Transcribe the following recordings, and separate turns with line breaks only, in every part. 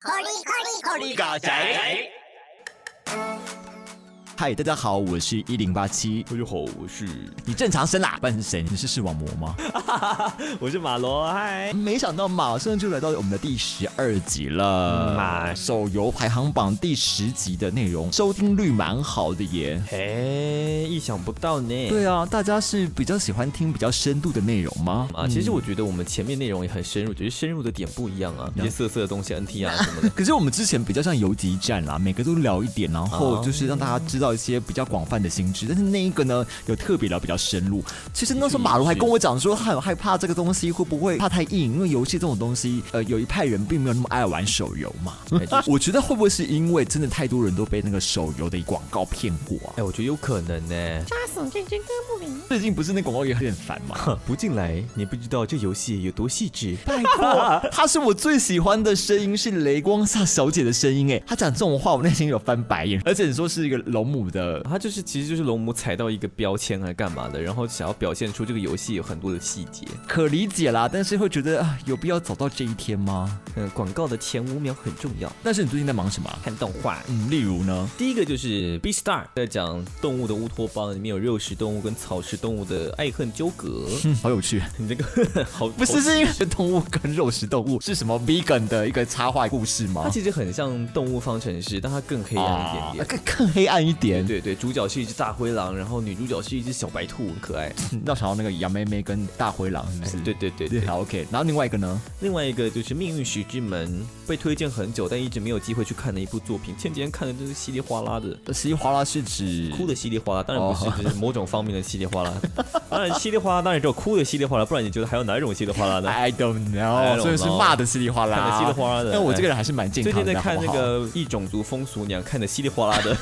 コリコリガチャイ。嗨，大家好，我是一零八七。
大家好，我是
你正常生啦，不然是谁？你是视网膜吗？
我是马罗，嗨。
没想到马上就来到我们的第十二集了，
马
手游排行榜第十集的内容，收听率蛮好的耶。
哎，意想不到呢。
对啊，大家是比较喜欢听比较深度的内容吗？
啊，其实我觉得我们前面内容也很深入，只是深入的点不一样啊，一些色色的东西，NT 啊什么的。
可是我们之前比较像游击战啦，每个都聊一点，然后就是让大家知道一些比较广泛的心智。但是那一个呢，有特别聊比较深入。其实那时候马龙还跟我讲说，他很害怕这个东西会不会怕太硬，因为游戏这种东西，呃，有一派人并没有那么爱玩手游嘛。我觉得会不会是因为真的太多人都被那个手游的广告骗过啊？
哎，我觉得有可能呢。
杀死这只哥布林。
最近不是那广告也有点烦吗？
不进来，你不知道这游戏有多细致。
拜托，他是我最喜欢的声音，是雷光萨小姐的声音。哎，他讲这种话，我内心有翻白眼。而且你说是一个龙母的，
他就是其实就是龙母踩到一个标签还干嘛的，然后想要表现出这个游戏有很多的细节，
可理解啦。但是会觉得啊，有必要走到这一天吗？
嗯，广告的前五秒很重要。
但是你最近在忙什么？
看动画。
嗯，例如呢？
第一个就是《B Star》，在讲动物的乌托邦，里面有肉食动物跟草食动物的爱恨纠葛。
嗯，好有趣。
你这个 好
不是是因为动物跟肉食动物是什么 vegan 的一个插画故事吗？
它其实很像动物方程式，但它更黑暗一点点，
更更黑暗一点。
对对，主角是一只大灰狼，然后女主角是一只小白兔，很可爱。
要想到那个杨妹妹跟大灰狼，是不是？
对对对对，
好 OK。然后另外一个呢？
另外一个就是《命运石之门》，被推荐很久，但一直没有机会去看的一部作品。前几天看的都是稀里哗啦的，
稀里哗啦是指
哭的稀里哗啦，当然不是，只是某种方面的稀里哗啦。当然稀里哗啦，当然只有哭的稀里哗啦，不然你觉得还有哪一种稀里哗啦呢？
I don't know，所以是骂的稀里哗啦，
看的稀里哗啦的。
但我这个人还是蛮健康
的。最近在看那个异种族风俗娘，看的稀里哗啦的。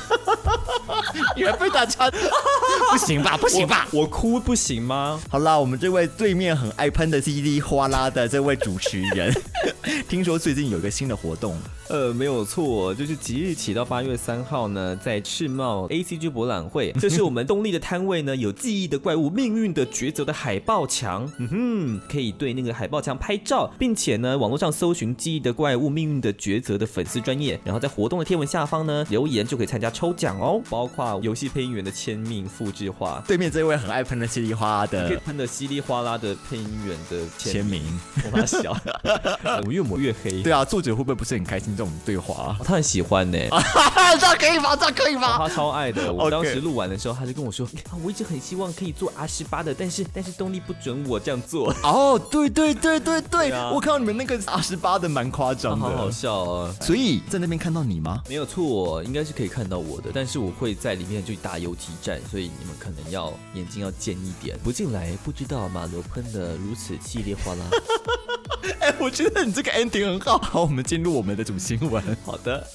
你还被打穿？不行吧，不行吧？
我哭不行吗？
好啦，我们这位对面很爱喷的叽里哗啦的这位主持人，听说最近有一个新的活动。
呃，没有错，就是即日起到八月三号呢，在赤茂 A C G 博览会，这是我们动力的摊位呢，有记忆的怪物、命运的抉择的海报墙，嗯哼，可以对那个海报墙拍照，并且呢，网络上搜寻记忆的怪物、命运的抉择的粉丝专业，然后在活动的贴文下方呢留言就可以参加抽奖哦，包括游戏配音员的签名复制画，
对面这位很爱喷的稀里哗啦的，
喷的稀里哗啦的配音员的
签名，
我怕小，我越抹越黑，
对啊，作者会不会不是很开心？这种对话，
他很喜欢呢，
这样可以吗？这样可以吗？
他超爱的。我当时录完的时候，他就跟我说：“我一直很希望可以做 R 十八的，但是但是动力不准我这样做。”
哦，对对对对对，我看到你们那个 R 十八的蛮夸张的，
好好笑啊！
所以在那边看到你吗？
没有错，应该是可以看到我的，但是我会在里面就打游击战，所以你们可能要眼睛要尖一点，不进来不知道马罗喷的如此稀里哗啦。
哎，我觉得你这个 ending 很好。好，我们进入我们的主新闻。
好的。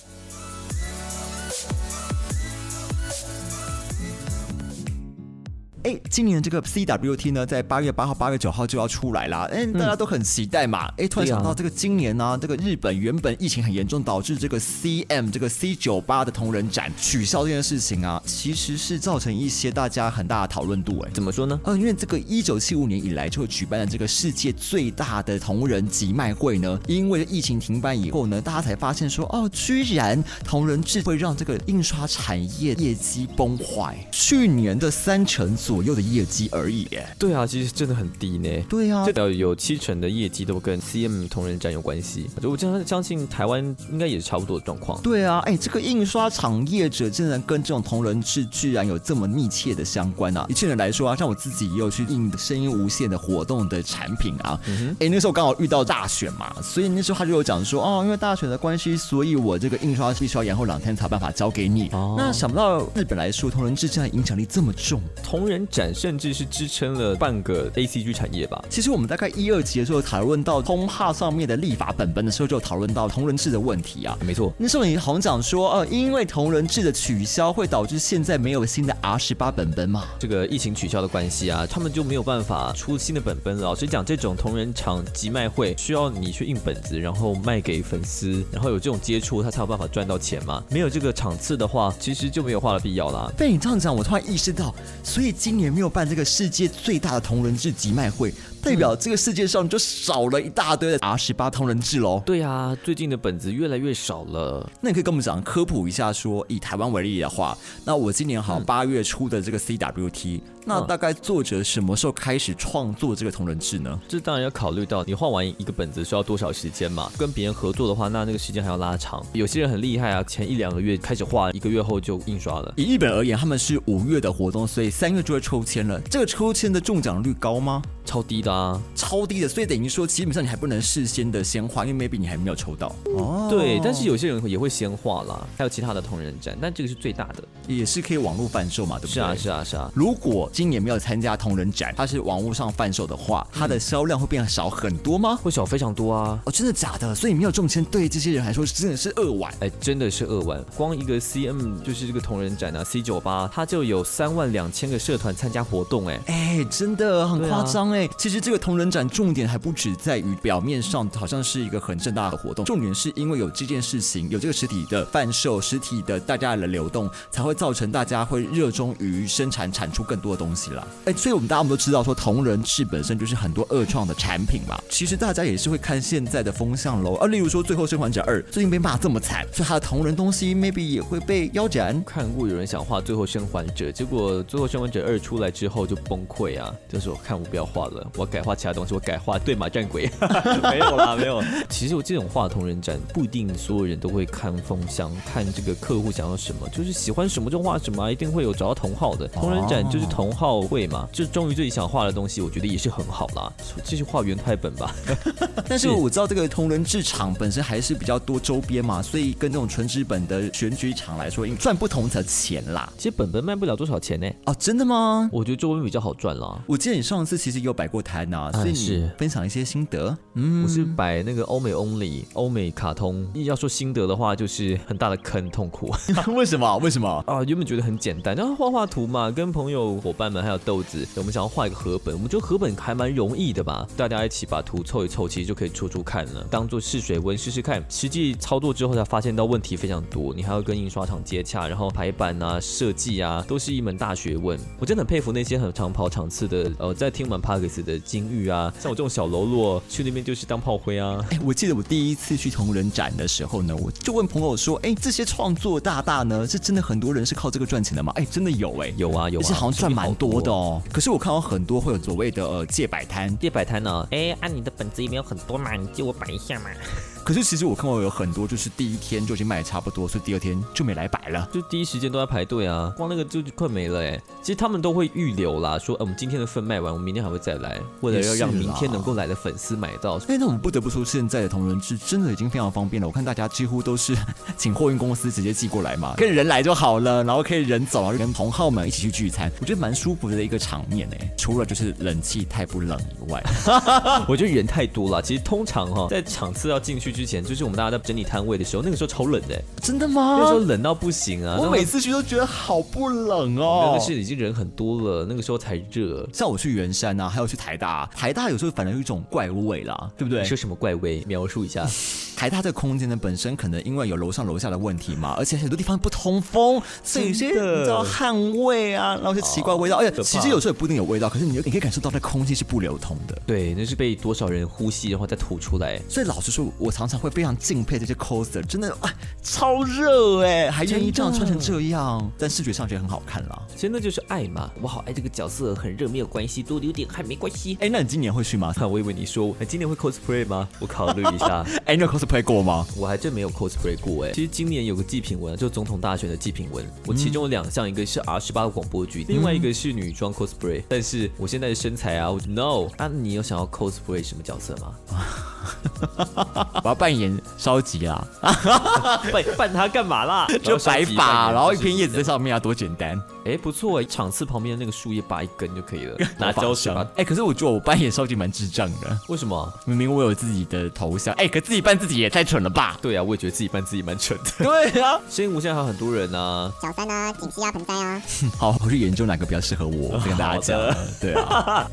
哎，今年这个 CWT 呢，在八月八号、八月九号就要出来啦。哎，大家都很期待嘛。哎，突然想到这个今年呢，这个日本原本疫情很严重，导致这个 CM 这个 C 九八的同人展取消这件事情啊，其实是造成一些大家很大的讨论度。哎，
怎么说呢？
呃，因为这个一九七五年以来就举办了这个世界最大的同人集卖会呢，因为疫情停办以后呢，大家才发现说，哦，居然同人志会让这个印刷产业业绩崩坏，去年的三成左。左右的业绩而已，哎，
对啊，其实真的很低呢。
对啊，
这有七成的业绩都跟 CM 同人展有关系。我相相信台湾应该也是差不多的状况。
对啊，哎，这个印刷厂业者竟然跟这种同人志居然有这么密切的相关啊！以去年来说啊，像我自己也有去印声音无限的活动的产品啊，哎，那时候刚好遇到大选嘛，所以那时候他就有讲说，哦，因为大选的关系，所以我这个印刷必须要延后两天才办法交给你。哦那想不到日本来说，同人志竟然影响力这么重，
同人。展甚至是支撑了半个 A C G 产业吧。
其实我们大概一二集的时候讨论到通哈上面的立法本本的时候，就讨论到同人志的问题啊。
没错，
那时候你好像讲说，呃，因为同人志的取消会导致现在没有新的 R 十八本本嘛。
这个疫情取消的关系啊，他们就没有办法出新的本本。老实讲，这种同人场集卖会需要你去印本子，然后卖给粉丝，然后有这种接触，他才有办法赚到钱嘛。没有这个场次的话，其实就没有画的必要啦。
被你这样讲，我突然意识到，所以今今年没有办这个世界最大的同人志集卖会。代表这个世界上就少了一大堆的 R 十八同人志喽。
对啊，最近的本子越来越少了。
那你可以跟我们讲科普一下说以台湾为例的话，那我今年好像八月初的这个 CWT，、那
嗯
大概作者什么时候开始创作这个同人志呢？
这当然要考虑到你画完一个本子需要多少时间嘛，跟别人合作的话，那那个时间还要拉长。有些人很厉害啊，前一两个月开始画，一个月后就印刷了。
以日本而言，他们是五月的活动，所以三月就会抽签了。这个抽签的中奖率高吗？
超低的啊，
超低的，所以等于说基本上你还不能事先的先画，因为 maybe 你还没有抽到。哦
对，但是有些人也会先画啦，还有其他的同人展，但这个是最大的。
也是可以网络贩售嘛，对不对？
是啊，是啊，是啊。
如果今年没有参加同人展，它是网络上贩售的话，它的销量会变少很多吗？
会少非常多啊。
哦，真的假的？所以没有中签，对这些人来说真的是扼腕。
哎，真的是二万，光一个 CM 就是这个同人展啊，C 九八，它就有三万两千个社团参加活动，哎，
哎，真的很夸张哎！其实这个同人展重点还不止在于表面上好像是一个很正大的活动，重点是因为有这件事情，有这个实体的贩售、实体的大家的流动，才会造成大家会热衷于生产产出更多的东西啦。哎，所以我们大家我们都知道说同人志本身就是很多二创的产品嘛，其实大家也是会看现在的风向喽。啊，例如说《最后生还者二》最近被骂这么惨，所以他的同人东西 maybe 也会被腰斩。
看过有人想画《最后生还者》，结果《最后生还者二》出来之后就崩溃啊，就是我看我不要画了，我改画其他东西，我改画对马战鬼，没有啦，没有。其实我这种画同人展不一定所有人都会看风向，看这个客户想要什么，就是喜欢什么就画什么啊，一定会有找到同好的。同人展就是同好会嘛，就忠于自己想画的东西，我觉得也是很好啦。继续画原太本吧。
但是我知道这个同人志场本身还是比较多周边嘛，所以跟这种纯纸本的选举场来说，赚不同的钱啦。
其实本本卖不了多少钱呢，
哦，真的吗？
我觉得周边比较好赚啦。
我记得你上次其实有摆过所以分享一些心得。嗯，
我是摆那个欧美 only 欧美卡通，要说心得的话，就是很大的坑，痛苦
为什么？为什么？
啊！原本觉得很简单，然后画画图嘛，跟朋友伙伴们还有豆子，我们想要画一个合本，我们觉得合本还蛮容易的吧，大家一起把图凑一凑，其实就可以出出看了，当做试水温试试看。实际操作之后才发现到问题非常多，你还要跟印刷厂接洽，然后排版啊、设计啊，都是一门大学问。我真的很佩服那些很长跑场次的，呃，在听完 k e s 的金玉啊，像我这种小喽啰，去那边就是当炮灰啊。
哎，我记得我第一次去同人展的时候呢，我就问朋友说，哎，这些创作大大呢，是真的很多人是靠这个赚钱的吗？哎，真的有哎、
有啊有啊，
而且好像赚蛮多的
哦。
哦。可是我看到很多会有所谓的呃借摆摊，
借摆摊呢，
哎，按、你的本子也没有很多嘛，你借我摆一下嘛。
可是其实我看过有很多就是第一天就已经卖差不多，所以第二天就没来摆了。
就第一时间都在排队啊，光那个就快没了哎。其实他们都会预留啦，说，呃，我们今天的份卖完，我们明天还会再来，为了要让明天能够来的粉丝买到。
哎，那我们不得不说，现在的同人志真的已经非常方便了。我看大家几乎都是请货运公司直接寄过来嘛，可以人来就好了，然后可以人走，然后跟同好们一起去聚餐，我觉得蛮舒服的一个场面哎。除了就是冷气太不冷以外，
我觉得人太多了，其实通常哈、在场次要进去之前，就是我们大家在整理摊位的时候，那个时候超冷的，
真的吗？
那时候冷到不行啊。
我每次去都觉得好不冷哦
那
哦
个。是已经人很多了，那个时候才热。
像我去圆山啊，还有去台大、台大有时候反而有一种怪味啦，对不对
是？什么怪味？描述一下。
台大这个空间呢，本身可能因为有楼上楼下的问题嘛，而且很多地方不通风，所以有些你知道汗味啊，然后一些奇怪味道，而且其实有时候也不一定有味道，可是你你可以感受到那空气是不流通的。
对，那是被多少人呼吸，然后再吐出来。
所以老实说，我常常常会非常敬佩这些 coser，真的啊，超热哎，还愿意这样穿成这样，但视觉上觉得很好看啦。
其实那就是爱嘛。我好爱这个角色，很热没有关系，多流点汗没关系。
哎，那你今年会去吗？
看，我以为你说，哎，今年会 cosplay 吗？我考虑一下。
哎，你有 cosplay 过吗？
我还真没有 cosplay 过哎。其实今年有个祭品文，就总统大选的祭品文，我其中有两项，一个是 R 十八广播剧，另外一个是女装 cosplay。但是我现在的身材啊我，no 啊，你有想要 cosplay 什么角色吗？
我要扮演烧吉啦，
扮扮他干嘛啦？
就白发，然后一片叶子在
在。
上面啊，多简单。
哎，不错哎，场次旁边的那个树叶拔一根就可以了，拿胶水
哎，可是我觉得我扮演烧吉蛮智障的。
为什么？
明明我有自己的头像，哎、可自己扮自己也太蠢了吧？
对啊，我也觉得自己扮自己蛮蠢的。
对啊，
声音无限还有很多人啊，
小三啊，锦溪啊，盆栽啊。
好，我去研究哪个比较适合我，我跟大家讲。对啊。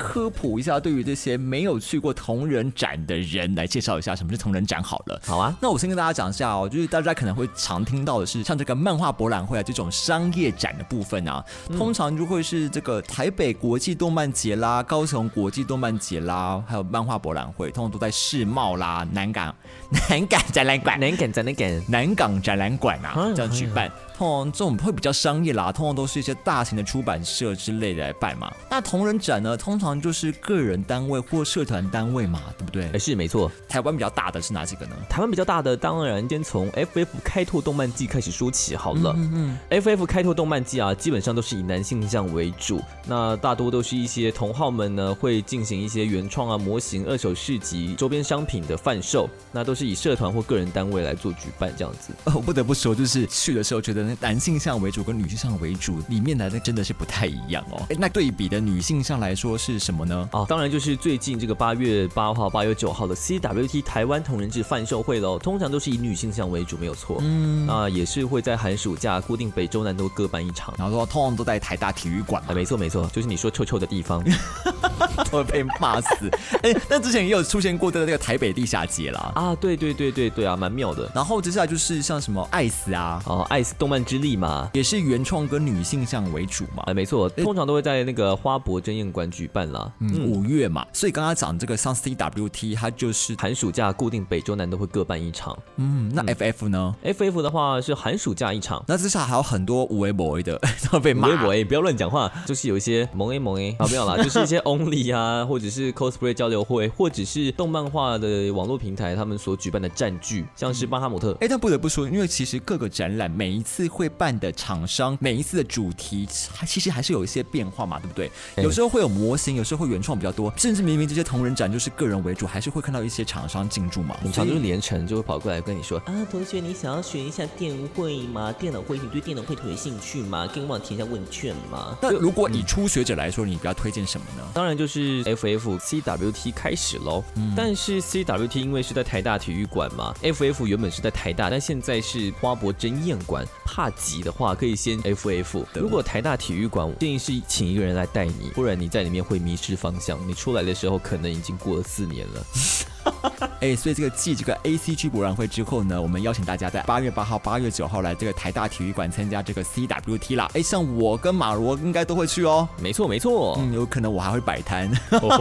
科普一下，对于这些没有去过同人展的人来介绍一下什么是同人展好了。
好啊，
那我先跟大家讲一下哦，就是大家可能会常听到的是，像这个漫画博览会啊这种商业展的部分啊，通常就会是这个台北国际动漫节啦、高雄国际动漫节啦，还有漫画博览会，通常都在世贸啦、南港 南港展览馆、
南港展览馆，
南港展览馆啊
嗯
这样举办。通常这种会比较商业啦，通常都是一些大型的出版社之类的来办嘛。那同人展呢，通常就是个人单位或社团单位嘛，对不对
哎，？是没错。
台湾比较大的是哪几个呢？
台湾比较大的，当然先从 FF 开拓动漫季开始说起好了。
嗯嗯
FF 开拓动漫季啊，基本上都是以男性向为主，那大多都是一些同好们呢会进行一些原创啊、模型、二手市集、周边商品的贩售，那都是以社团或个人单位来做举办这样子。
哦，我不得不说，就是去的时候觉得那男性向为主跟女性向为主里面来的真的是不太一样哦。哎那对比的女性向来说是什么呢？
哦，当然就是最近这个八月八号、八月九号的 CWT 台湾同人志贩售会喽，通常都是以女性向为主，没有错。
嗯，
啊，也是会在寒暑假固定北中南都各办一场。
然后说通常都在台大体育馆
啊，没错没错，就是你说臭臭的地方。
会被骂死。哎，但之前也有出现过在那个台北地下街啦。
啊，对对对对对啊，蛮妙的。
然后接下来就是像什么艾斯啊，
哦，爱斯动漫之力嘛，
也是原创跟女性向为主嘛
啊，。没错，通常都会在那个花博争艳馆举办啦。
嗯，五月嘛，所以刚刚讲这个像 CWT，它就是
寒暑假固定北中南都会各办一场。
嗯，那 FF 呢
？FF 的话是寒暑假一场。
那之下还有很多五 A boy 的 都被骂。
微博哎，不要乱讲话，就是有一些萌 A 萌 A，啊没有啦，就是一些 Only 啊，或者是 cosplay 交流会，或者是动漫画的网络平台他们所举办的战剧，像是巴哈姆特。
哎，但不得不说，因为其实各个展览每一次会办的厂商，每一次的主题，它其实还是有一些变化嘛，对不对？
哎
有时候会有模型，有时候会原创比较多，甚至明明这些同人展就是个人为主，还是会看到一些厂商进驻嘛。
通常就是连城就会跑过来跟你说，
啊，同学，你想要学一下电绘吗？电脑绘你，对电脑绘图有兴趣吗？跟我填一下问卷吗？
那如果以初学者来说，你比较推荐什么呢？
当然就是 FF CWT 开始喽。但是 CWT 因为是在台大体育馆嘛，FF 原本是在台大，但现在是花博争艳馆。怕急的话，可以先 FF。如果台大体育馆，建议是请一个人来带你，不然你在里面会迷失方向。你出来的时候可能已经过了四年了。
哎，所以这个继这个 ACG 博览会之后呢，我们邀请大家在八月八号、八月九号来这个台大体育馆参加这个 CWT 啦。哎，像我跟马罗应该都会去哦。
没错没错。
嗯，有可能我还会摆摊，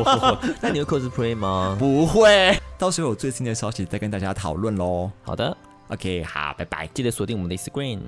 那你会 cosplay 吗？
不会。到时候有最新的消息再跟大家讨论喽。
好的，
OK，好，拜拜。
记得锁定我们的
screen。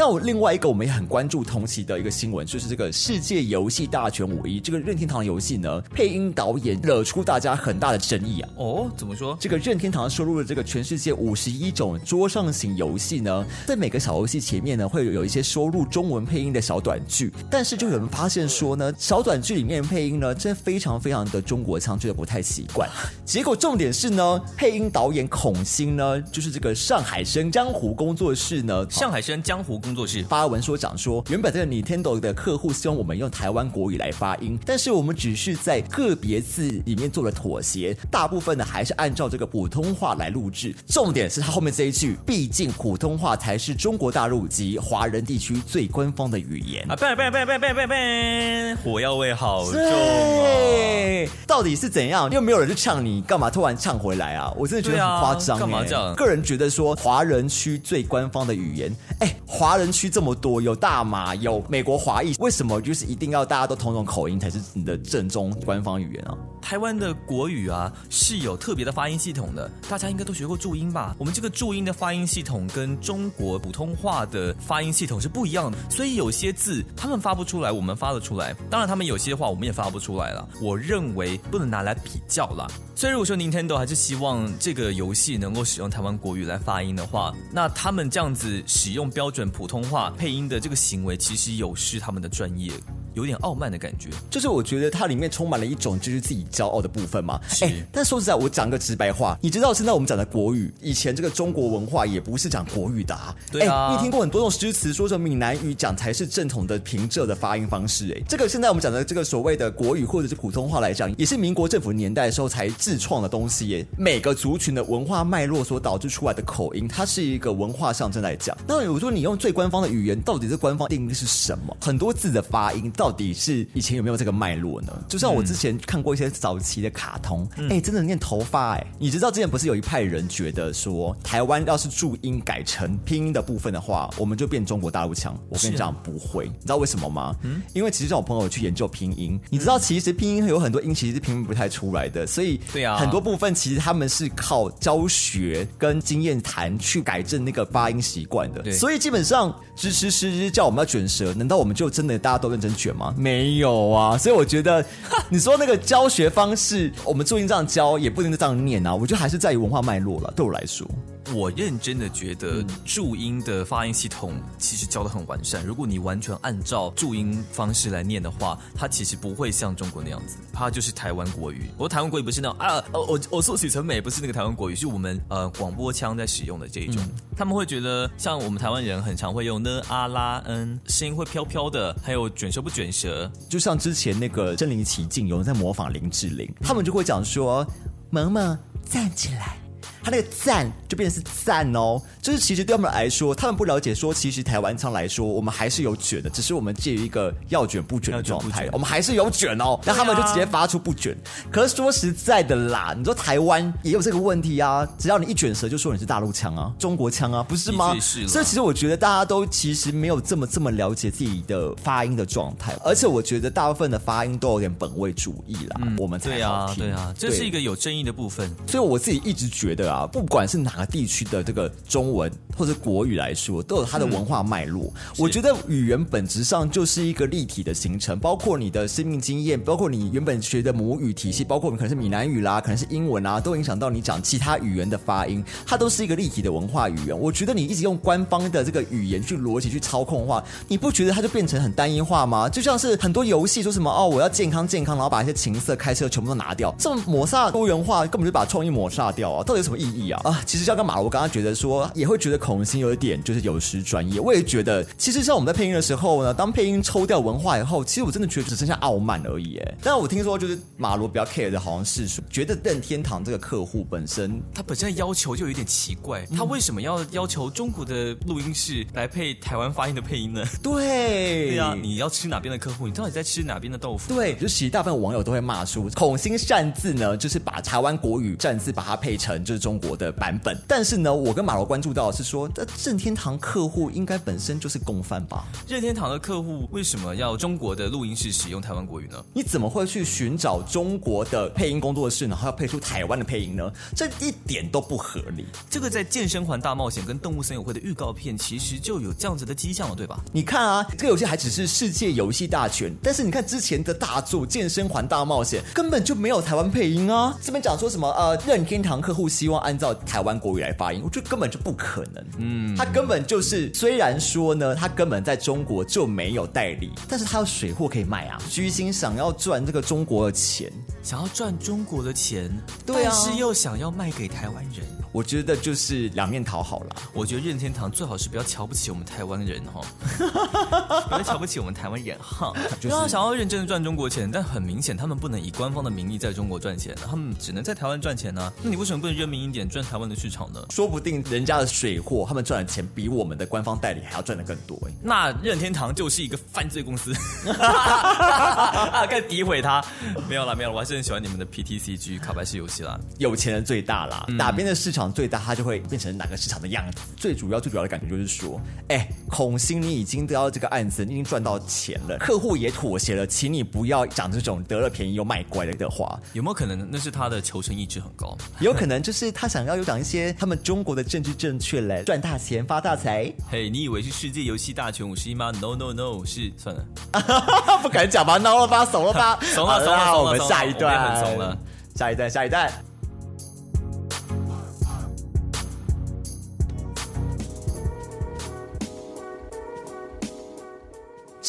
但我另外一个我们也很关注同期的一个新闻，就是这个世界游戏大全五一这个任天堂游戏呢，配音导演惹出大家很大的争议啊。
哦，怎么说？
这个任天堂收录了这个全世界五十一种桌上型游戏呢，在每个小游戏前面呢，会有一些收录中文配音的小短剧，但是就有人发现说呢，小短剧里面配音呢，真非常非常的中国腔，觉得不太习惯。结果重点是呢，配音导演孔欣呢，就是这个上海生江湖工作室呢，
上海生江湖工作室
发文说讲说，原本这个 Nintendo 的客户希望我们用台湾国语来发音，但是我们只是在个别字里面做了妥协，大部分呢还是按照这个普通话来录制。重点是他后面这一句，毕竟普通话才是中国大陆及华人地区最官方的语言。
啊！拜拜拜拜拜拜拜！火药味好重哦！
到底是怎样？又没有人去唱你，干嘛突然唱回来啊？我真的觉得很夸张、欸
干嘛这样
个人觉得说华人区最官方的语言，哎，华人区这么多，有大马，有美国华裔，为什么就是一定要大家都同种口音才是你的正宗官方语言啊？
台湾的国语啊是有特别的发音系统的，大家应该都学过注音吧？我们这个注音的发音系统跟中国普通话的发音系统是不一样的，所以有些字他们发不出来，我们发得出来。当然，他们有些话我们也发不出来了。我认为不能拿来比较啦。所以如果说 Nintendo 还是希望这个游戏能够使用台湾国语来发音的话，那他们这样子使用标准普通话配音的这个行为，其实有失他们的专业。
有点傲慢的感觉。
就是我觉得它里面充满了一种就是自己骄傲的部分嘛。
是
哎但说实在，我讲个直白话，你知道现在我们讲的国语，以前这个中国文化也不是讲国语的啊。
对啊
哎你听过很多种诗词说什么闽南语讲才是正统的平仄的发音方式。哎，这个现在我们讲的这个所谓的国语或者是普通话来讲，也是民国政府年代的时候才自创的东西耶。每个族群的文化脉络所导致出来的口音，它是一个文化象征来讲。那我说你用最官方的语言，到底是官方定义是什么？很多字的发音到底是以前有没有这个脉络呢？就像我之前看过一些早期的卡通，哎、真的念头发哎、你知道之前不是有一派人觉得说，台湾要是注音改成拼音的部分的话，我们就变中国大陆腔。我跟你讲，不会，你知道为什么吗？嗯因为其实像我朋友去研究拼音，你知道其实拼音有很多音其实是拼不太出来的，所以
对啊
很多部分其实他们是靠教学跟经验谈去改正那个发音习惯的。
对
所以基本上支持师叫我们要卷舌，难道我们就真的大家都认真卷吗？没有啊。所以我觉得 你说那个教学方式，我们注音这样教也不一定是这样念啊。我觉得还是在于文化脉络了。对我来说，
我认真的觉得注音的发音系统其实教的很完善。如果你完全按照注音方式来念的话，它其实不会像中国那样子，它就是台湾国语。我台湾国语不是那种啊，呃我我说许成美不是那个台湾国语，是我们呃广播腔在使用的这一种。他们会觉得像我们台湾人很常会用呢啊啦嗯，声音会飘飘的，还有卷舌不卷舌，
就像之前那个身临其境，有人在模仿林志玲，他们就会讲说：“萌萌站起来。”他那个赞就变成是赞哦，就是其实对他们来说，他们不了解说，其实台湾腔来说，我们还是有卷的，只是我们介于一个要卷不卷的状态我们还是有卷哦。那他们就直接发出不卷。可是说实在的啦，你说台湾也有这个问题啊，只要你一卷舌，就说你是大陆腔啊、中国腔啊，不是吗？所以其实我觉得大家都其实没有这么这么了解自己的发音的状态，而且我觉得大部分的发音都有点本位主义啦，我们才
对
好听。
啊对啊，这是一个有争议的部分。
所以我自己一直觉得啊，不管是哪个地区的这个中文或者国语来说，都有它的文化脉络。我觉得语言本质上就是一个立体的形成，包括你的生命经验，包括你原本学的母语体系，包括你可能是闽南语啦，可能是英文啊，都影响到你讲其他语言的发音，它都是一个立体的文化语言。我觉得你一直用官方的这个语言去逻辑去操控的话，你不觉得它就变成很单一化吗？就像是很多游戏说什么哦，我要健康健康，然后把一些情色、开车全部都拿掉，这么抹煞多元化，根本就把创意抹杀掉啊！到底有什么意义啊？啊，其实像跟马罗刚刚觉得说，也会觉得孔欣有一点就是有失专业。我也觉得，其实像我们在配音的时候呢，当配音抽掉文化以后，其实我真的觉得只剩下傲慢而已。哎，但我听说就是马罗比较 care 的好像是说，觉得任天堂这个客户本身
他本身的要求就有点奇怪，他为什么要要求中国的录音室来配台湾发音的配音呢？
对
对啊，你要吃哪边的客户？你到底在吃哪边的豆腐？
对，就其实大部分网友都会骂说，孔欣擅自呢，就是把台湾国语擅自把它配成就是中国的版本。但是呢，我跟马罗关注到的是说，这任天堂客户应该本身就是共犯吧？
任天堂的客户为什么要中国的录音室使用台湾国语呢？
你怎么会去寻找中国的配音工作室，然后要配出台湾的配音呢？这一点都不合理。
这个在《健身环大冒险》跟《动物森友会》的预告片其实就有这样子的迹象了，对吧？
你看啊，这个游戏还只是世界游戏大全，但是你看之前的大作《健身环大冒险》根本就没有台湾配音啊。这边讲说什么呃，任天堂客户希望按照台湾国语来发音，我觉得根本就不可能。嗯，他根本就是虽然说呢，他根本在中国就没有代理，但是他有水货可以卖啊。居心想要赚这个中国的钱，
想要赚中国的钱，
对啊
但是又想要卖给台湾人。
我觉得就是两面讨好啦。
我觉得任天堂最好是不要瞧不起我们台湾人哈，不要瞧不起我们台湾人哈。
就是
想要认真的赚中国钱，但很明显他们不能以官方的名义在中国赚钱，他们只能在台湾赚钱呢、那你为什么不能认明一点赚台湾的市场呢？
说不定人家的水货，他们赚的钱比我们的官方代理还要赚的更多哎。
那任天堂就是一个犯罪公司，啊，该诋毁他。没有了，没有啦，我还是很喜欢你们的 PTCG 卡牌式游戏啦。
有钱人最大啦，哪边的市场最大，它就会变成哪个市场的样子。最主要、最主要的感觉就是说，哎，孔欣，你已经得到这个案子，你已经赚到钱了，客户也妥协了，请你不要讲这种得了便宜又卖乖的话。
有没有可能那是他的求生意志很高？
有可能就是他想要有讲一些他们中国的政治正确来赚大钱、发大财，
嘿、你以为是世界游戏大全五十一吗？No No No，是算了。
不敢讲吧，孬了吧，怂了吧，
怂了
好
怂了
我们下一段，
怂了，
下一段，下一段。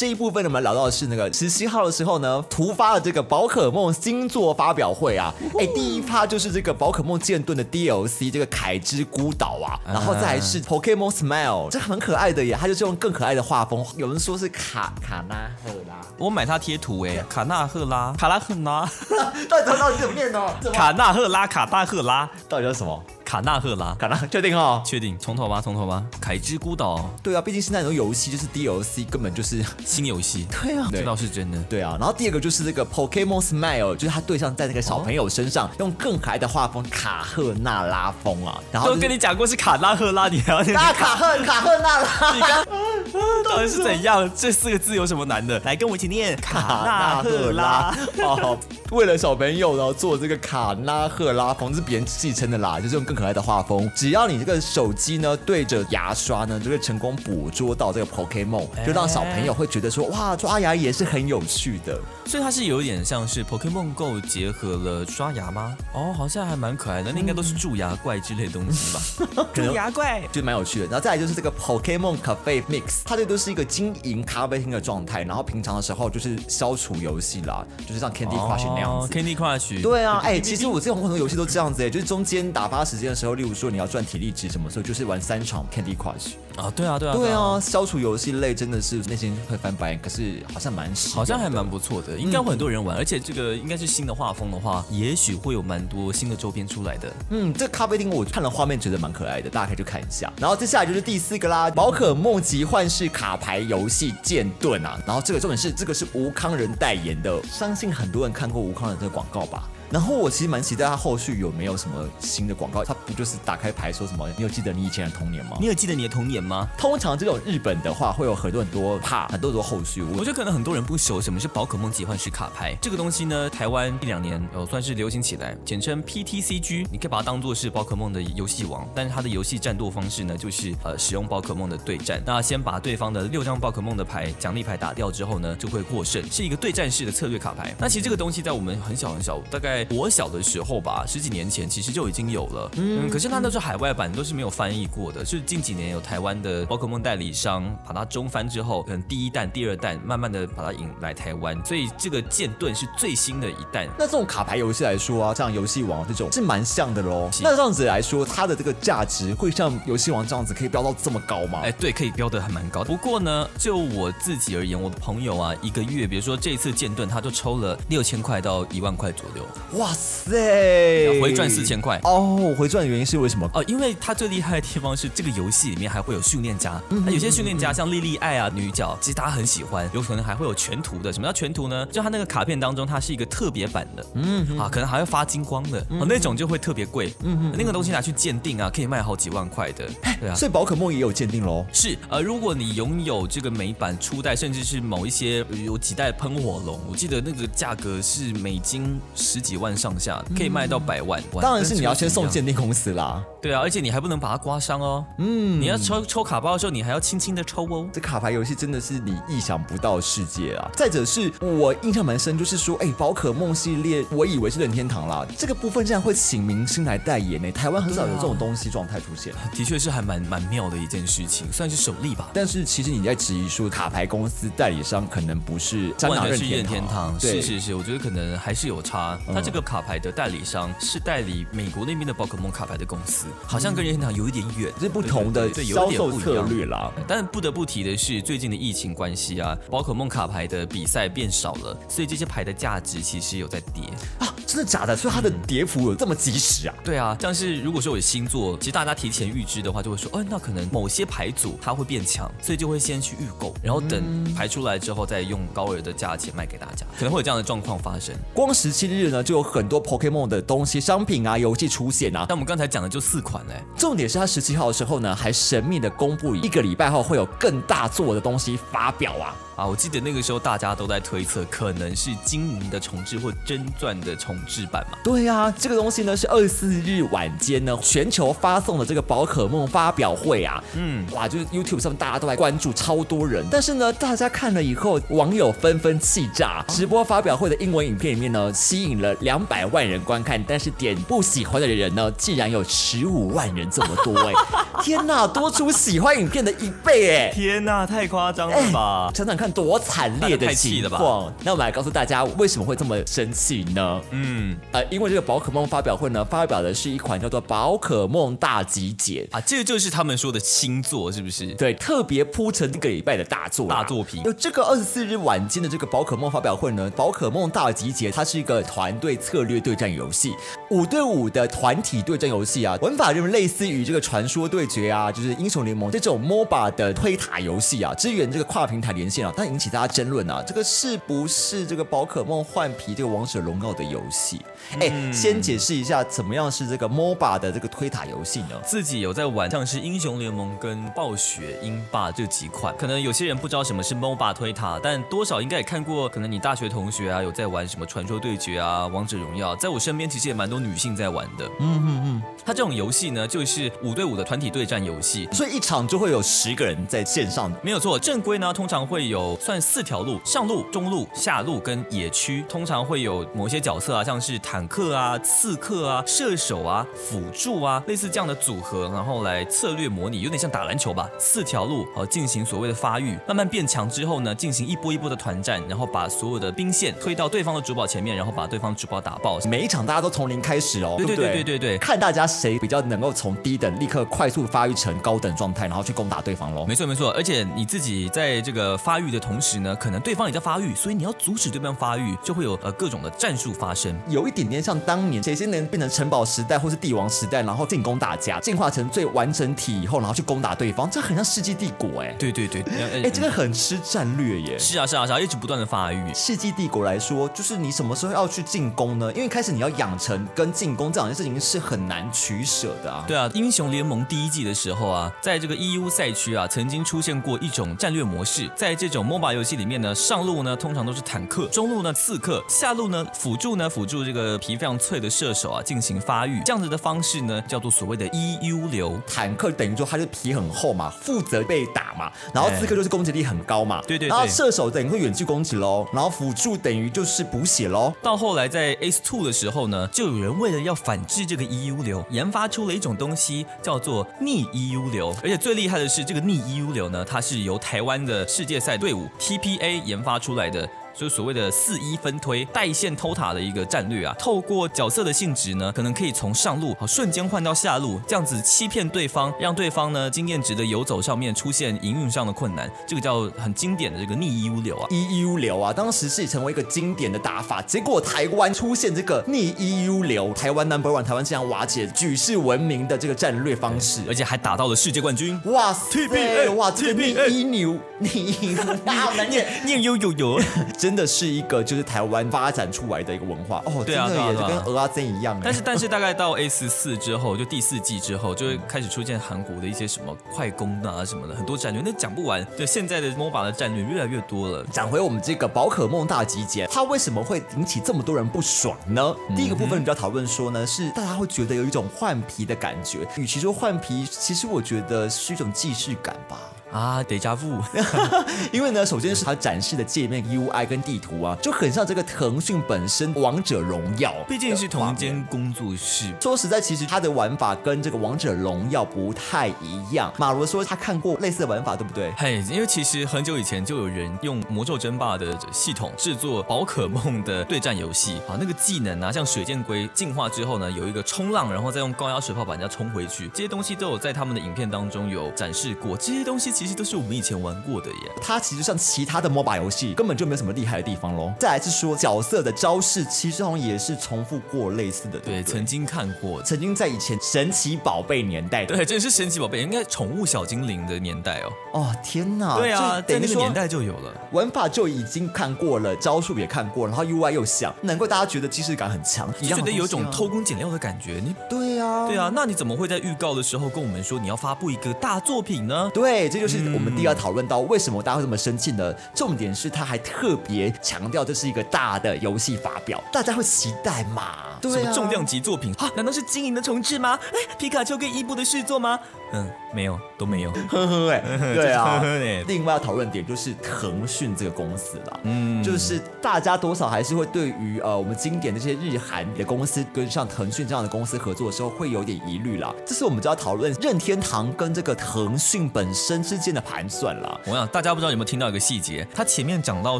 这一部分呢，我们聊到的是那个十七号的时候呢，突发了这个宝可梦星座发表会啊。哎，第一趴就是这个宝可梦剑盾的 DLC，这个凯之孤岛啊，然后再来是 Pokemon Smile，这很可爱的耶，它就是用更可爱的画风，有人说是卡卡纳赫拉，
我买它贴图哎，卡纳赫拉，卡拉赫拉，
到底到底怎么念呢？
卡纳赫拉，卡大赫拉，
到底叫什么？
卡纳赫拉，
卡纳，确定哦？
确定，从头吧，从头吧。凯之孤岛，
对啊，毕竟是那种游戏，就是 DLC，根本就是
新游戏。
对啊，
这倒是真的。
对啊，然后第二个就是这个 Pokemon Smile，就是他对象在那个小朋友身上，用更可爱的画风，卡赫纳拉风啊。然后
都跟你讲过是卡纳赫拉，你还要念
卡赫卡赫纳拉？
你刚 到底是怎样？这四个字有什么难的？来跟我一起念卡纳赫拉。
哦，为了小朋友然后做这个卡纳赫拉风，是别人戏称的啦，就是用更可爱的画风。只要你这个手机呢对着牙刷呢，就会成功捕捉到这个 Pokemon，就让小朋友会觉得说哇，抓牙也是很有趣的。
所以它是有点像是 Pokemon Go 结合了刷牙吗？哦，好像还蛮可爱的。那应该都是蛀牙怪之类的东西吧？
蛀
牙怪
就蛮有趣的。然后再来就是这个 Pokemon Cafe Mix，它这都是一个经营咖啡厅的状态。然后平常的时候就是消除游戏啦，就是像 Candy Crush 那样子。
Candy Crush。
对啊，哎，其实我这种很多游戏都这样子哎，就是中间打发时间的时候，例如说你要赚体力值什么时候，就是玩三场 Candy Crush
啊，对啊，对啊，
对啊，消除游戏类真的是内心会翻白眼，可是好像蛮
好像还蛮不错的，应该会很多人玩，而且这个应该是新的画风的话，也许会有蛮多新的周边出来的。
嗯，这咖啡厅我看了画面觉得蛮可爱的，大家可以去看一下。然后接下来就是第四个啦，宝可梦集幻式卡牌游戏剑盾啊，然后这个重点是这个是吴康仁代言的，相信很多人看过吴康仁这个广告吧。然后我其实蛮期待他后续有没有什么新的广告。他不就是打开牌说什么？你有记得你以前的童年吗？
你有记得你的童年吗？
通常这种日本的话会有很多很多怕很多很多后续。
我觉得可能很多人不熟什么是宝可梦集幻式卡牌这个东西呢？台湾一两年呃算是流行起来，简称 PTCG。你可以把它当做是宝可梦的游戏王，但是它的游戏战斗方式呢，就是呃使用宝可梦的对战。那先把对方的六张宝可梦的牌奖励牌打掉之后呢，就会获胜，是一个对战式的策略卡牌。那其实这个东西在我们很小很小，大概我小的时候。吧，十几年前其实就已经有了，嗯，可是它都是海外版，都是没有翻译过的，是近几年有台湾的宝可梦代理商把它中翻之后，可能第一弹、第二弹慢慢的把它引来台湾，所以这个剑盾是最新的一弹。
那这种卡牌游戏来说啊，像游戏王这种是蛮像的喽。那这样子来说，它的这个价值会像游戏王这样子可以飙到这么高吗？
哎，对，可以飙得还蛮高。不过呢，就我自己而言，我的朋友啊，一个月，比如说这次剑盾，他就抽了六千块到一万块左右。
哇塞，
回赚四千块
哦！回赚的原因是为什么？
哦，因为它最厉害的地方是这个游戏里面还会有训练家，那有些训练家像莉莉爱啊女角，其实大家很喜欢，有可能还会有全图的。什么叫全图呢？就它那个卡片当中，它是一个特别版的，嗯啊，可能还会发金光的，哦，那种就会特别贵，嗯那个东西拿去鉴定啊，可以卖好几万块的，对啊。
所以宝可梦也有鉴定喽？
是，呃，如果你拥有这个美版初代，甚至是某一些有几代喷火龙，我记得那个价格是美金十几万上下，可以卖到百万。
当然是你要先送鉴定公司啦。
对啊，而且你还不能把它刮伤哦。嗯，你要抽抽卡包的时候，你还要轻轻的抽哦。
这卡牌游戏真的是你意想不到的世界啊！再者是我印象蛮深，就是说，哎，宝可梦系列，我以为是任天堂啦，这个部分竟然会请明星来代言呢。台湾很少有这种东西状态出现，
的确是还蛮蛮妙的一件事情，算是首例吧。
但是其实你在质疑说，卡牌公司代理商可能不是
真的是任天堂，是是是，我觉得可能还是有差。个卡牌的代理商是代理美国那边的宝可梦卡牌的公司，好像跟任天堂有一点远，
是不同的销售策略啦。
但不得不提的是，最近的疫情关系啊，宝可梦卡牌的比赛变少了，所以这些牌的价值其实有在跌
啊，真的假的？所以它的跌幅有这么及时啊？
对啊，像是如果说有星座，其实大家提前预知的话，就会说，哦，那可能某些牌组它会变强，所以就会先去预购，然后等牌出来之后再用高额的价钱卖给大家，可能会有这样的状况发生。
光十七日呢，就有很多 Pokemon 的东西、商品啊、游戏出现啊。
但我们刚才讲的就四款嘞，
重点是他十七号的时候呢，还神秘的公布一个礼拜后会有更大做的东西发表啊。
啊，我记得那个时候大家都在推测，可能是金银的重置或真钻的重置版嘛。
对啊，这个东西呢是二十四日晚间呢全球发送的这个宝可梦发表会啊。嗯，哇，就是 YouTube 上面大家都在关注，超多人。但是呢，大家看了以后，网友纷纷气炸。直播发表会的英文影片里面呢，吸引了两百万人观看，但是点不喜欢的人呢，竟然有十五万人这么多哎！天哪，多出喜欢影片的一倍哎！
天哪，太夸张了吧！
想想看，多惨烈的情况。那我们来告诉大家，为什么会这么生气呢？
嗯
呃，因为这个宝可梦发表会呢，发表的是一款叫做宝可梦大集结。
啊，这个就是他们说的新作，是不是？
对，特别铺成一个礼拜的大作
大作品
有这个二十四日晚间的这个宝可梦发表会呢，宝可梦大集结，它是一个团队策略对战游戏，五对五的团体对战游戏啊，玩法就是类似于这个传说对决啊，就是英雄联盟这种 MOBA 的推塔游戏啊，支援这个跨平台连线啊，但引起大家争论啊，这个是不是这个宝可梦换皮这个王者荣耀的游戏？哎、先解释一下怎么样是这个 MOBA 的这个推塔游戏呢？
自己有在玩，像是英雄联盟跟暴雪、英霸这几款，可能有些人不知道什么是 MOBA 推塔，但多少应该也看过。可能你大学同学啊，有在玩什么传说对决啊、王者荣耀，在我身边其实也蛮多女性在玩的。嗯嗯嗯，它这种游戏呢，就是五对五的团体对战游戏。
所以一场就会有十个人在线上
没有错，正规呢通常会有算四条路：上路、中路、下路跟野区。通常会有某些角色啊，像是坦克啊、刺客啊、射手啊、辅助啊，类似这样的组合，然后来策略模拟，有点像打篮球吧。四条路呃进行所谓的发育，慢慢变强之后呢，进行一波一波的团战，然后把所有的兵线推到对方的主堡前面，然后把对方主堡打爆。
每一场大家都从零开始哦，
对对
不
对对对对
看大家谁比较能够从低等立刻快速发育成高等状态，然后去攻打对方喽。
没错没错，而且你自己在这个发育的同时呢，可能对方也在发育，所以你要阻止对方发育，就会有呃各种的战术发生。
有一点点像当年谁先能变成城堡时代或是帝王时代，然后进攻大家，进化成最完整体以后，然后去攻打对方，这很像世纪帝国哎。
对对对，
哎，这个很吃战略耶。
是啊是啊是啊，一直不断的发育。
世纪帝国来说，就是你什么时候要去进攻呢？因为开始你要养成跟进攻这两件事情是很难取舍的啊。
对啊，英雄联盟第一季的时候啊，在这个 EU 赛区啊，曾经出现过一种战略模式，在这种 MOBA 游戏里面呢，上路呢通常都是坦克，中路呢刺客，下路呢辅助呢辅助这个皮非常脆的射手啊进行发育，这样子的方式呢叫做所谓的 EU 流。
坦克等于说他就皮很厚嘛，负责被打嘛，然后刺客就是攻击力很高嘛，
对对对
然后射手等于会远距攻击喽，然后辅助等于就是补血喽。
到后来在 Ace Two 的时候呢，就有人为了要反制这个 EU 流，研发出了一种东西叫做逆 EU 流。而且最厉害的是，这个逆 EU 流呢，它是由台湾的世界赛队伍 TPA 研发出来的。就是所谓的四一分推带线偷塔的一个战略啊，透过角色的性质呢，可能可以从上路好瞬间换到下路，这样子欺骗对方，让对方呢经验值的游走上面出现营运上的困难，这个叫很经典的这个逆 EU 流啊。
EU 流啊，当时是成为一个经典的打法，结果台湾出现这个逆 EU 流，台湾 Number One，台湾这样瓦解举世闻名的这个战略方式，
而且还打到了世界冠军。
哇塞
TPA
哇，这个逆
TPA
牛逆好难念，
念悠悠悠，
真的是一个就是台湾发展出来的一个文化哦，
对啊
真的也
对啊
就跟鹅阿珍一样哎，
但是但是 大概到 A 十四之后，就第四季之后，就会开始出现韩国的一些什么快攻啊什么的，很多战略，那讲不完。就现在的 MOBA 的战略越来越多了。
讲回我们这个宝可梦大集结，它为什么会引起这么多人不爽呢？第一个部分比较讨论说呢，是大家会觉得有一种换皮的感觉。与其说换皮，其实我觉得是一种既视感吧。
啊，得加付，
因为呢，首先是它展示的界面 UI 跟地图啊，就很像这个腾讯本身《王者荣耀》，
毕竟是同一。间工作室。
说实在，其实它的玩法跟这个《王者荣耀》不太一样。马罗说他看过类似的玩法，对不对？
嘿，因为其实很久以前就有人用《魔兽争霸》的系统制作宝可梦的对战游戏，啊，那个技能啊，像水箭龟进化之后呢，有一个冲浪，然后再用高压水炮把人家冲回去，这些东西都有在他们的影片当中有展示过。这些东西其实都是我们以前玩过的耶。
它其实像其他的 MOBA 游戏，根本就没有什么厉害的地方喽。再来是说角色的招式，其实好像也是重复过类似的，对
对，
对？
曾经看过。
曾经在以前神奇宝贝年代的，
对，真的是神奇宝贝，应该宠物小精灵的年代哦。
哦天哪！
对啊，在那个年代就有了。
玩法就已经看过了，招数也看过了，然后 UI 又像，难怪大家觉得既视感很强，
你觉得有种偷工减料的感觉。你
对啊，
对啊，那你怎么会在预告的时候跟我们说你要发布一个大作品呢？
对，这就是我们第二讨论到为什么大家会这么生气呢？重点是他还特别强调这是一个大的游戏发表，大家会期待嘛？对啊，
什么重量级作品啊？难道是经营的重置吗？哎，皮卡丘跟伊布的续作吗？嗯，没有，都没有。
呵呵哎，对啊
呵呵欸。
另外要讨论点就是腾讯这个公司啦，
嗯，
就是大家多少还是会对于呃我们经典的这些日韩的公司跟像腾讯这样的公司合作的时候会有点疑虑啦。这是我们就要讨论任天堂跟这个腾讯本身之间的盘算啦。
我想大家不知道有没有听到一个细节，他前面讲到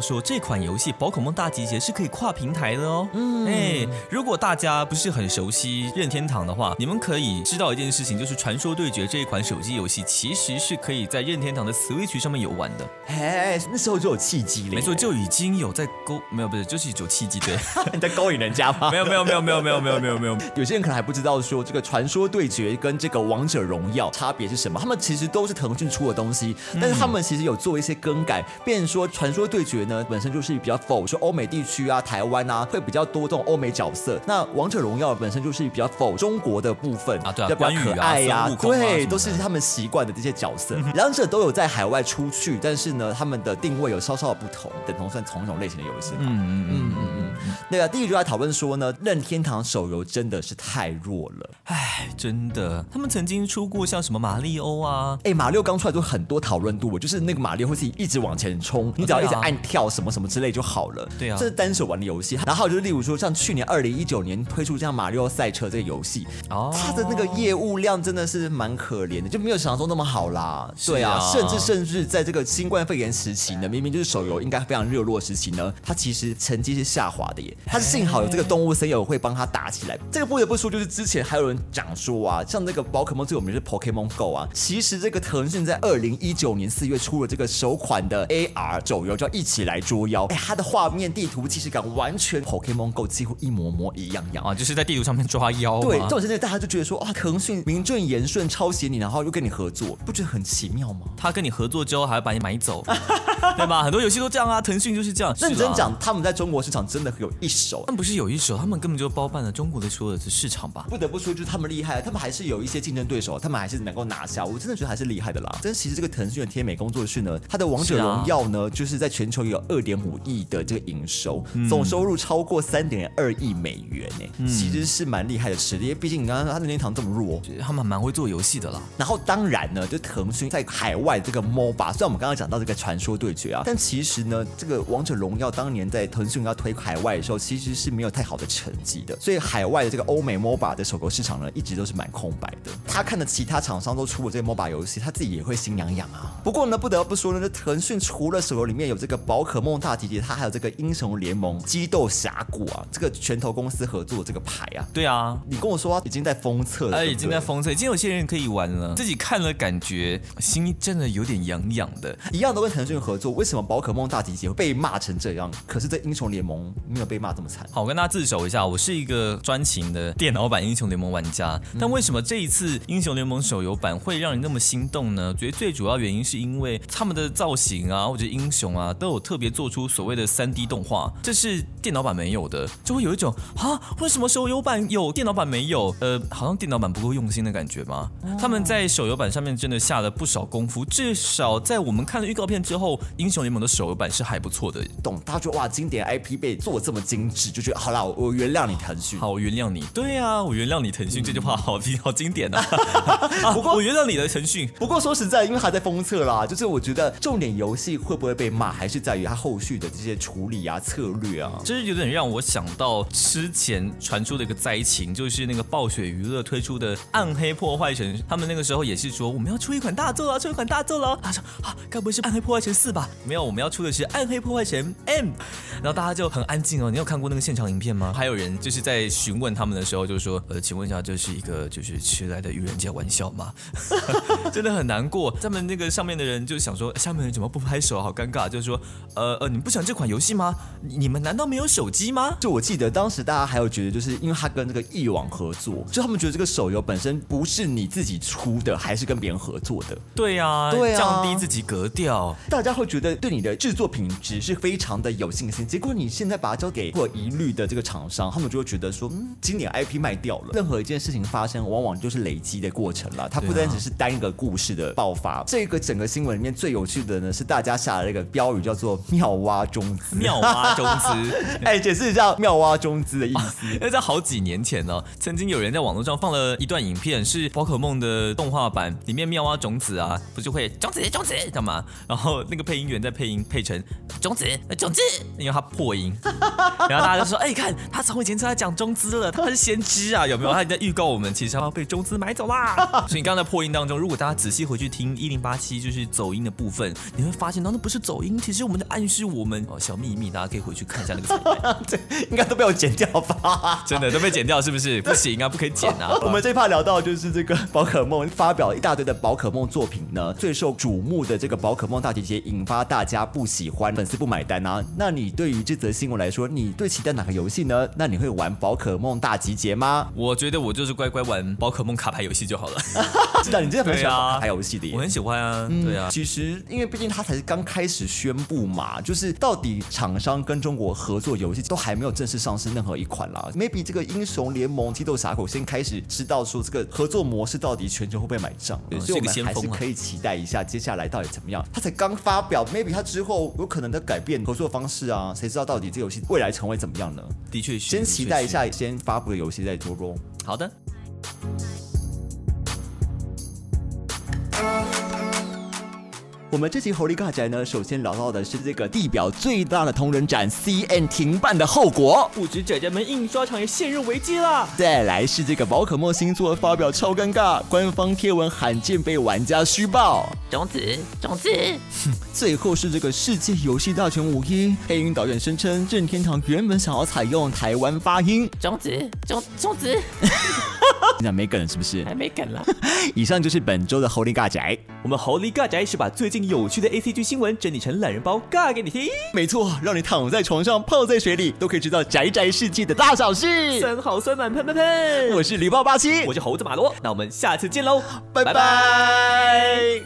说这款游戏《宝可梦大集结》是可以跨平台的哦。嗯，哎，如果大家不是很熟悉任天堂的话，你们可以知道一件事情，就是《传说对决》这一款手机游戏其实是可以在任天堂的 Switch 上面游玩的。
哎，那时候就有契机了，
没错，就已经有在勾，没有不是，就是有契机对。
你 在勾引人家吗？
没有没有没有没有没有没有没有没有。
有些人可能还不知道说这个传说对决跟这个王者荣耀差别是什么，他们其实都是腾讯出的东西，但是他们其实有做一些更改，变成说传说对决呢本身就是比较否说欧美地区啊、台湾啊会比较多这种欧美角色，那王者荣耀本身就是比较否中国的部分
啊，对啊，
比较可爱呀、
孙悟空啊
对，都是他们习惯的这些角色，两者都有在海外出去，但是呢，他们的定位有稍稍的不同，等同算同一种类型的游戏吧。
嗯嗯嗯嗯嗯，
那个第一个就在讨论说呢，任天堂手游真的是太弱了。
哎，真的，他们曾经出过像什么马里欧啊，
哎，马六刚出来就很多讨论度，就是那个马六会自己一直往前冲，你只要一直按跳什么什么之类就好了。
对啊
这是单手玩的游戏。然后还有就是例如说，像去年二零一九年推出像马六赛车这个游戏，
哦
它的那个业务量真的是蛮可怜的，就没有想象中那么好啦。对啊，
啊
甚至甚至在这个新冠肺炎时期呢，明明就是手游应该非常热络时期呢，它其实成绩是下滑的耶。它是幸好有这个动物森友会帮它打起来。这个不得不说，就是之前还有人讲说啊，像那个宝可梦最有名的是 Pokemon Go 啊，其实这个腾讯在二零一九年四月出了这个首款的 AR 手游，叫一起来捉妖。哎，它的画面、地图、即视感完全 Pokemon Go 几乎一模模一样样。
啊，就是在地图上面抓妖
对，这种现在大家就觉得说啊，腾讯名正言顺抄袭你，然后又跟你合作，不觉得很奇妙吗？
他跟你合作之后还要把你买走，对吧？很多游戏都这样啊，腾讯就是这样。
认真讲，他们在中国市场真的有一手
但。不是有一手，他们根本就包办了中国的所有的市场吧？
不得不说，就是他们厉害，他们还是有一些竞争对手，他们还是能够拿下。我真的觉得还是厉害的啦。但其实这个腾讯的天美工作室呢，它的王者荣耀呢，就是在全球有二点五亿的这个营收，
嗯
总收入超过三点二亿美元呢，其实是蛮厉害的实力。因为毕竟你刚刚他的天堂这么弱，
他们蛮会做游戏的啦。
然后当然呢，就腾讯在海外这个 MOBA，虽然我们刚刚讲到这个传说对决啊，但其实呢，这个王者荣耀当年在腾讯要推海外的时候，其实是没有太好的成绩的，所以海外的这个欧美 MOBA 的手游市场呢，一直都是蛮空白的。他看的其他厂商都出了这个 MOBA 游戏，他自己也会心痒痒啊。不过呢，不得不说呢，这腾讯除了手游里面有这个宝可梦大集结，它还有这个英雄联盟、激斗峡谷啊，这个拳头公司合作的这个牌啊。
对啊，
你跟我说已经在封测了，
哎，已经在封测，已经有些人可以玩了，自己看了感觉心真的有点痒痒的。
一样都跟腾讯合作，为什么宝可梦大集结会被骂成这样？可是，在英雄联盟没有被骂这么惨。
好，我跟大家自首一下，我是一个专情的电脑版英雄联盟玩家，但为什么这一次英雄联盟手游版会让人那么心动呢？觉得最主要原因是因为他们的造型啊，或者英雄啊，都有特别做出所谓的三 D 动画，这是电脑版没有的，就会有一种啊，为什么手游版有，电脑版没有？呃，好像电脑版不够用心的感觉吗？他们在手游版上面真的下了不少功夫，至少在我们看了预告片之后，英雄联盟的手游版是还不错的。
懂，大家觉得哇，经典 IP 被做这么精致，就觉得好啦，我我原谅你腾讯。
好，我原谅你。对啊，我原谅你腾讯这句话好好经典啊！啊我原谅你的腾讯。
不过说实在，因为还在封测啦，就是我觉得重点游戏会不会被骂，还是在于它后续的这些处理啊、策略啊。
就是有点让我想到之前传出的一个灾情，就是那个暴雪娱乐推出的《暗黑破坏神》，他们那个时候也是说我们要出一款大作了，出一款大作了。他说啊，该不会是《暗黑破坏神四》吧？没有，我们要出的是《暗黑破坏神 M》。然后大家就很安静哦。你有看过那个现场影片吗？还有人就是在询问他们的时候就说，呃，请问一下，这是一个就是迟来的愚人节玩笑吗？真的很难过。他们那个上面的人就想说，下面人怎么不拍手？好尴尬。就是说，呃呃，你们不喜欢这款游戏吗？你你们难道没有手机吗？
就我记得当时大家还有觉得，就是因为他跟这个易网合作，就他们觉得这个手游本身不是你自己出的，还是跟别人合作的，
对呀、
对啊
降低自己格调。
大家会觉得对你的制作品质是非常的有信心。结果你现在把它交给或疑虑的这个厂商，他们就会觉得说，嗯，今年 IP 卖掉了，任何一件事情发生，往往就是累积积的过程了，它不单只是单一个故事的爆发。这个整个新闻里面最有趣的呢，是大家下了一个标语叫做“妙蛙中资”，
妙蛙中资。
哎，解释一下“妙蛙中资”的意思。
因为在好几年前呢，曾经有人在网络上放了一段影片，是宝可梦的动画版，里面妙蛙种子啊，不就会种子种子干嘛？然后那个配音员在配音配成种子种子，因为他破音，然后大家就说：“哎，看他从以前就在讲中资了，他是先知啊，有没有？他在预告我们，其实要被中资买走啦。” 所以你刚才破音当中，如果大家仔细回去听一零八七，就是走音的部分，你会发现，那那不是走音，其实我们在暗示我们哦小秘密，大家可以回去看一下那个彩蛋。
这应该都被我剪掉吧？
真的都被剪掉是不是？不行啊，不可以剪啊！
我们最怕聊到就是这个宝可梦发表了一大堆的宝可梦作品呢，最受瞩目的这个宝可梦大集结引发大家不喜欢，粉丝不买单啊。那你对于这则新闻来说，你最期待哪个游戏呢？那你会玩宝可梦大集结吗？
我觉得我就是乖乖玩宝可梦卡牌游戏就好了。
是的，你真的很喜欢卡牌游戏的耶
我。很喜欢啊，对啊。
其实，因为毕竟它才是刚开始宣布嘛，就是到底厂商跟中国合作游戏都还没有正式上市任何一款啦。maybe 这个英雄联盟、激斗峡谷先开始知道说这个合作模式到底全球会不会买账，
嗯
所以我们还是可以期待一下接下来到底怎么样。他才刚发表，maybe 他之后有可能的改变合作方式啊，谁知道到底这游戏未来成为怎么样呢？
的确，
先期待一下先发布的游戏再做咯。
好的，
我们这期猴力尬宅呢，首先聊到的是这个地表最大的同人展 CN 停办的后果。
不止姐姐们印刷厂也陷入危机啦。
再来是这个宝可梦新作发表超尴尬，官方贴文罕见被玩家虚报。
种子，种子，
最后是这个世界游戏大全五一，配音导演声称任天堂原本想要采用台湾发音，
种子，种种子，
现在没梗了是不是？
还没梗了。
以上就是本周的猴力尬宅。
我们猴狸尬宅是把最近有趣的 A C G 新闻整理成懒人包尬给你听，
没错，让你躺在床上、泡在水里，都可以知道宅宅世界的大小事。
三好酸满喷喷喷。
我是李爆八七，
我是猴子马罗，那我们下次见喽，
拜拜